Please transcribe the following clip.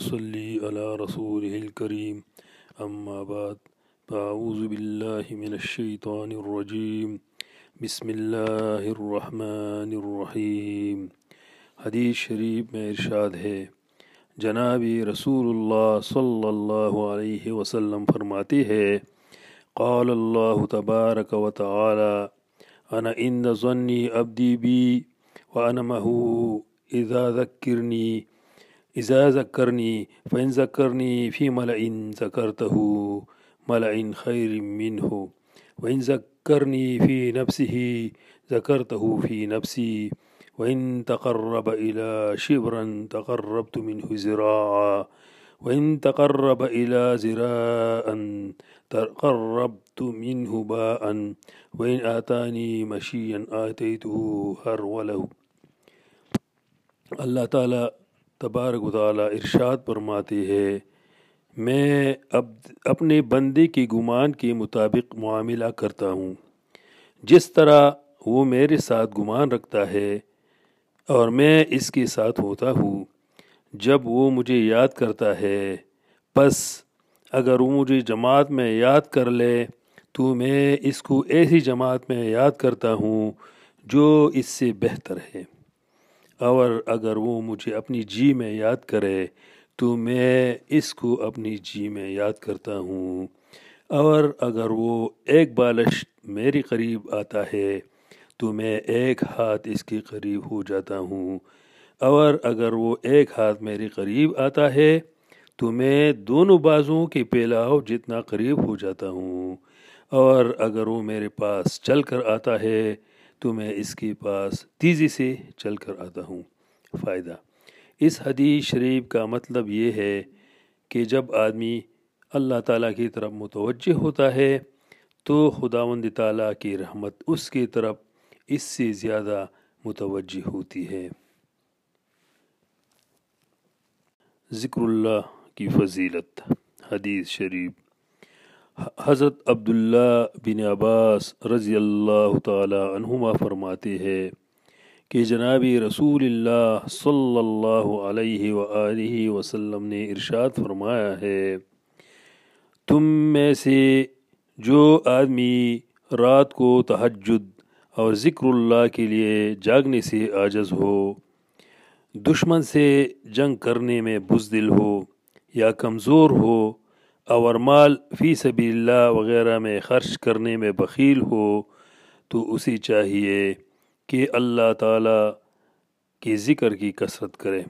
صلی علی رسول الکریم اما بعد فاعوذ باللہ من الشیطان الرجیم بسم اللہ الرحمن الرحیم حدیث شریف میں ارشاد ہے، جناب رسول اللہ صلی اللہ علیہ وسلم فرماتے ہیں، قال اللہ تبارک و تعالی، انا ان ظنی عبدی بی وانا مہو اذا ذکرنی اذا ذکرنی فإن ذکرنی فی ملئ ذکرته ملئ خیر منه. وإن ذکرنی فی نفسه ذکرته فی نفسی وإن تقرب إلى شبرا، تقربت منه زراعا. وإن تقرب إلى زراعا، تقربت منه باء. وإن آتاني مشيا، آتيته هروله اللہ تعالیٰ تبارک و تعالیٰ ارشاد فرماتے ہے، میں اب اپنے بندے کے گمان کے مطابق معاملہ کرتا ہوں۔ جس طرح وہ میرے ساتھ گمان رکھتا ہے اور میں اس کے ساتھ ہوتا ہوں، جب وہ مجھے یاد کرتا ہے بس اگر وہ مجھے جماعت میں یاد کر لے، تو میں اس کو ایسی جماعت میں یاد کرتا ہوں جو اس سے بہتر ہے۔ اور اگر وہ مجھے اپنی جی میں یاد کرے تو میں اس کو اپنی جی میں یاد کرتا ہوں۔ اور اگر وہ ایک بالش میری قریب آتا ہے تو میں ایک ہاتھ اس کے قریب ہو جاتا ہوں۔ اور اگر وہ ایک ہاتھ میرے قریب آتا ہے تو میں دونوں بازوں کے پھیلاؤ جتنا قریب ہو جاتا ہوں۔ اور اگر وہ میرے پاس چل کر آتا ہے تو میں اس کے پاس تیزی سے چل کر آتا ہوں۔ فائدہ۔ اس حدیث شریف کا مطلب یہ ہے کہ جب آدمی اللہ تعالیٰ کی طرف متوجہ ہوتا ہے، تو خداوند تعالیٰ کی رحمت اس کی طرف اس سے زیادہ متوجہ ہوتی ہے۔ ذکر اللہ کی فضیلت۔ حدیث شریف۔ حضرت عبداللہ بن عباس رضی اللہ تعالی عنہما فرماتے ہیں کہ جناب رسول اللہ صلی اللہ علیہ وآلہ وسلم نے ارشاد فرمایا ہے، تم میں سے جو آدمی رات کو تہجد اور ذکر اللہ کے لیے جاگنے سے عاجز ہو، دشمن سے جنگ کرنے میں بزدل ہو یا کمزور ہو اور مال فی سبیل اللہ وغیرہ میں خرچ کرنے میں بخیل ہو، تو اسے چاہیے کہ اللہ تعالیٰ کے ذکر کی کثرت کرے۔